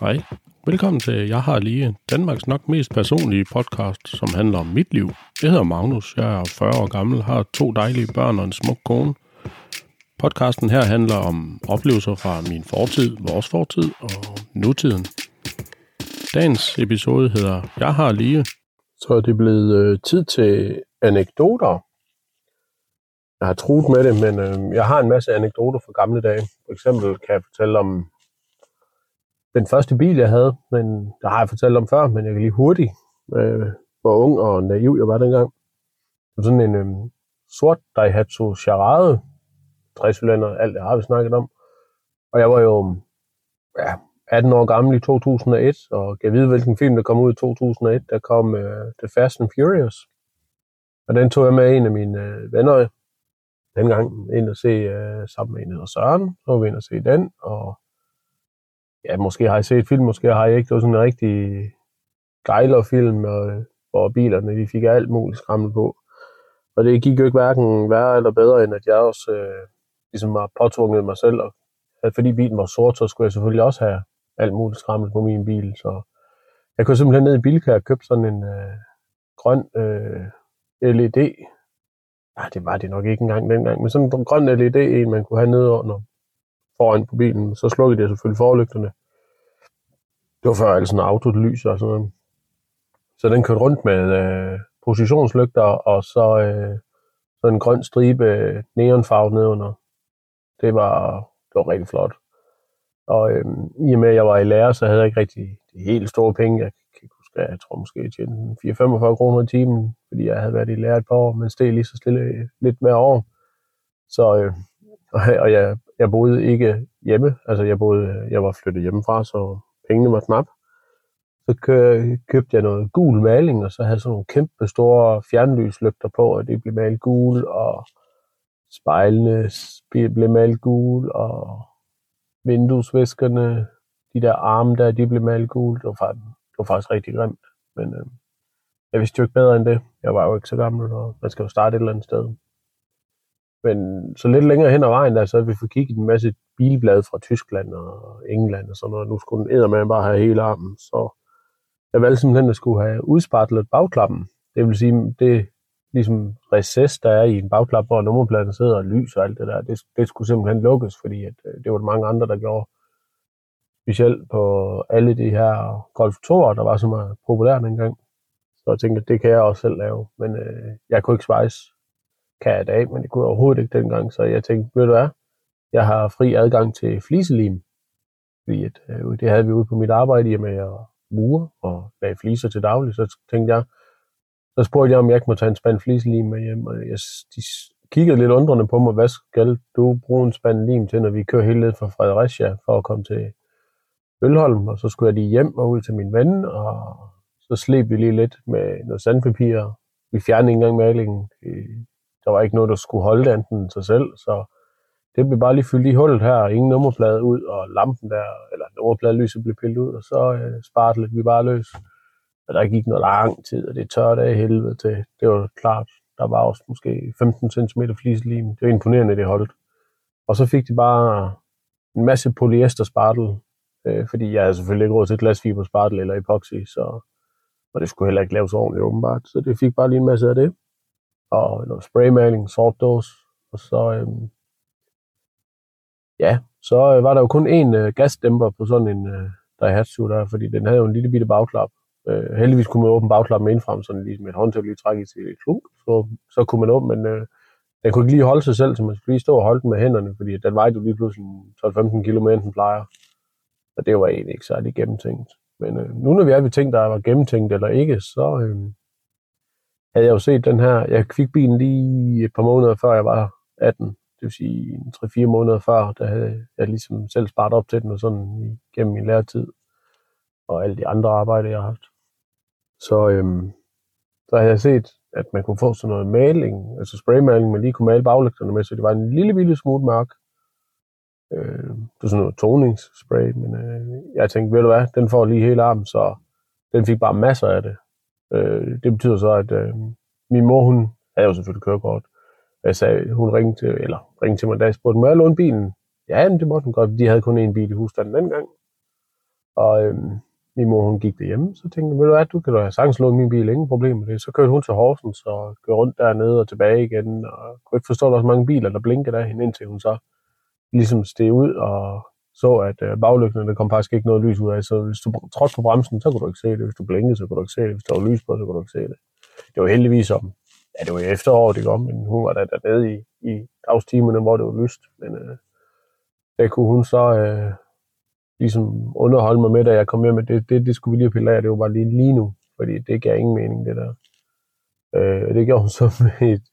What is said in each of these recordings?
Hej. Velkommen til Jeg har lige Danmarks nok mest personlige podcast, som handler om mit liv. Jeg hedder Magnus, jeg er 40 år gammel, har to dejlige børn og en smuk kone. Podcasten her handler om oplevelser fra min fortid, vores fortid og nutiden. Dagens episode hedder Jeg har lige. Så er det blevet øh, tid til anekdoter. Jeg har truet med det, men øh, jeg har en masse anekdoter fra gamle dage. For eksempel kan jeg fortælle om den første bil, jeg havde, men der har jeg fortalt om før, men jeg kan lige hurtigt, øh, hvor ung og naiv jeg var dengang. Det var sådan en øh, sort Daihatsu Charade, cylinder, alt det har vi snakket om. Og jeg var jo ja, 18 år gammel i 2001, og jeg vide, hvilken film, der kom ud i 2001. Der kom øh, The Fast and Furious. Og den tog jeg med en af mine øh, venner dengang ind og se øh, sammen med en, der Søren. Så var vi ind og se den, og ja, måske har jeg set film, måske har jeg ikke. Det var sådan en rigtig gejlerfilm, og, hvor bilerne de fik alt muligt skræmmel på. Og det gik jo ikke hverken værre eller bedre, end at jeg også øh, ligesom har påtvunget mig selv. Og, at fordi bilen var sort, så skulle jeg selvfølgelig også have alt muligt skræmmel på min bil. Så jeg kunne simpelthen ned i Bilka og købe sådan en øh, grøn øh, LED. Ja, ah, det var det nok ikke engang dengang, men sådan en grøn LED, en man kunne have nede under foran på bilen. Så slukkede jeg selvfølgelig forlygterne. Det var før alt sådan autolys og sådan noget. Så den kørte rundt med øh, positionslygter og så, øh, så en grøn stribe øh, neonfarve nedenunder. Det var, det var rigtig flot. Og øh, i og med, at jeg var i lærer, så havde jeg ikke rigtig de helt store penge. Jeg kan ikke huske, jeg tror måske jeg tjente 4-45 kroner i timen, fordi jeg havde været i lærer et par år, men steg lige så stille øh, lidt mere over. Så, øh, og jeg, jeg boede ikke hjemme, altså jeg, boede, jeg var flyttet hjemmefra, så pengene var knap. Så købte jeg noget gul maling, og så havde sådan nogle kæmpe store fjernlyslygter på, og det blev malet gul, og spejlene blev malet gul, og vinduesvæskerne, de der arme der, de blev malet gul. Det var faktisk, det var faktisk rigtig grimt, men øh, jeg vidste jo ikke bedre end det. Jeg var jo ikke så gammel, og man skal jo starte et eller andet sted. Men så lidt længere hen ad vejen, der, så har vi fået kigget en masse bilblad fra Tyskland og England og sådan noget. Nu skulle den med bare have hele armen. Så jeg valgte simpelthen at skulle have udspartlet bagklappen. Det vil sige, det ligesom recess, der er i en bagklap, hvor nummerpladen sidder og lys og alt det der, det, det skulle simpelthen lukkes, fordi at, øh, det var der mange andre, der gjorde. Specielt på alle de her Golf 2'er, der var så meget populære dengang. Så jeg tænkte, at det kan jeg også selv lave. Men øh, jeg kunne ikke svejse kan jeg i dag, men det kunne jeg overhovedet ikke dengang. Så jeg tænkte, ved du hvad, jeg har fri adgang til fliselim. Fordi at, øh, det havde vi ude på mit arbejde i med at mure og lage fliser til daglig. Så tænkte jeg, så spurgte jeg, om jeg ikke må tage en spand fliselim med hjem. Og jeg, de kiggede lidt undrende på mig, hvad skal du bruge en spand lim til, når vi kører helt ned fra Fredericia for at komme til Ølholm. Og så skulle jeg lige hjem og ud til min ven, og så slæb vi lige lidt med noget sandpapir. Vi fjernede ikke engang malingen der var ikke noget, der skulle holde det enten sig selv, så det blev bare lige fyldt i hullet her, ingen nummerplade ud, og lampen der, eller nummerpladelyset blev pillet ud, og så øh, spartlede vi bare løs. Og der gik noget lang tid, og det tørte af helvede til. Det var klart, der var også måske 15 cm fliselim. Det var imponerende, det holdt. Og så fik de bare en masse polyester spartel, øh, fordi jeg havde selvfølgelig ikke råd til glasfiber spartel eller epoxy, så og det skulle heller ikke laves ordentligt åbenbart. Så det fik bare lige en masse af det og noget spraymaling, sortdåse, og så, øhm, ja, så øh, var der jo kun én øh, gasdæmper på sådan en øh, Daihatsu der, fordi den havde jo en lille bitte bagklap. Øh, heldigvis kunne man åbne bagklappen indfrem, sådan ligesom et håndtag lige trække til et klunk, så, så kunne man åbne, men øh, den kunne ikke lige holde sig selv, så man skulle lige stå og holde den med hænderne, fordi den vejede jo lige pludselig 12-15 km, end den plejer. Og det var egentlig ikke særlig gennemtænkt. Men øh, nu når vi er ved ting, der var gennemtænkt eller ikke, så, øh, havde jeg jo set den her. Jeg fik bilen lige et par måneder før jeg var 18. Det vil sige 3-4 måneder før, der havde jeg ligesom selv sparet op til den og sådan gennem min læretid og alle de andre arbejder, jeg har haft. Så, øhm, så havde jeg set, at man kunne få sådan noget maling, altså spraymaling, man lige kunne male baglygterne med, så det var en lille, lille smule mørk. Øh, det var sådan noget toningsspray, men øh, jeg tænkte, ved du hvad, den får lige hele armen, så den fik bare masser af det. Øh, det betyder så, at øh, min mor, hun havde jo selvfølgelig kørekort. Jeg sagde, hun ringte til, eller ringte til mig, en dag og spurgte, må jeg låne bilen? Ja, men det måtte hun godt. De havde kun én bil i husstanden dengang. Og øh, min mor, hun gik derhjemme, så tænkte jeg, ved du hvad, du kan da sagtens låne min bil, ingen problem med det. Så kørte hun til Horsens og kørte rundt dernede og tilbage igen, og kunne ikke forstå, at der var så mange biler, der blinkede der hende, indtil hun så ligesom steg ud og så, at øh, baglygterne, der kom faktisk ikke noget lys ud af. Så hvis du trådte på bremsen, så kunne du ikke se det. Hvis du blinkede, så kunne du ikke se det. Hvis der var lys på, så kunne du ikke se det. Det var heldigvis om, ja, det var i efteråret, det kom, men hun var der dernede i, i dagstimerne, hvor det var lyst. Men øh, der kunne hun så øh, ligesom underholde mig med, da jeg kom hjem. Men det, det, det skulle vi lige pille af, det var bare lige, lige nu, fordi det gav ingen mening, det der. Øh, det gjorde hun så med et,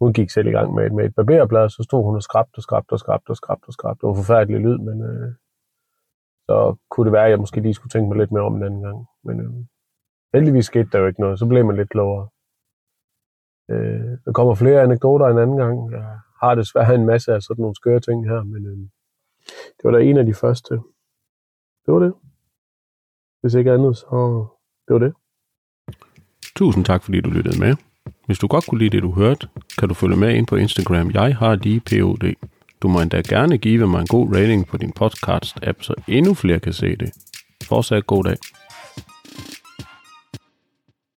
hun gik selv i gang med et, med et barberblad, så stod hun og skrabte og skrabte og skrabte og skrabte og skrabte. Det var forfærdelig lyd, men øh, så kunne det være, at jeg måske lige skulle tænke mig lidt mere om en anden gang. Men øh, heldigvis skete der jo ikke noget, så blev man lidt klogere. Øh, der kommer flere anekdoter en anden gang. Jeg har desværre en masse af sådan nogle skøre ting her, men øh, det var da en af de første. Det var det. Hvis ikke andet, så det var det. Tusind tak, fordi du lyttede med. Hvis du godt kunne lide det, du hørte, kan du følge med ind på Instagram. Jeg har lige POD. Du må endda gerne give mig en god rating på din podcast-app, så endnu flere kan se det. Fortsat god dag.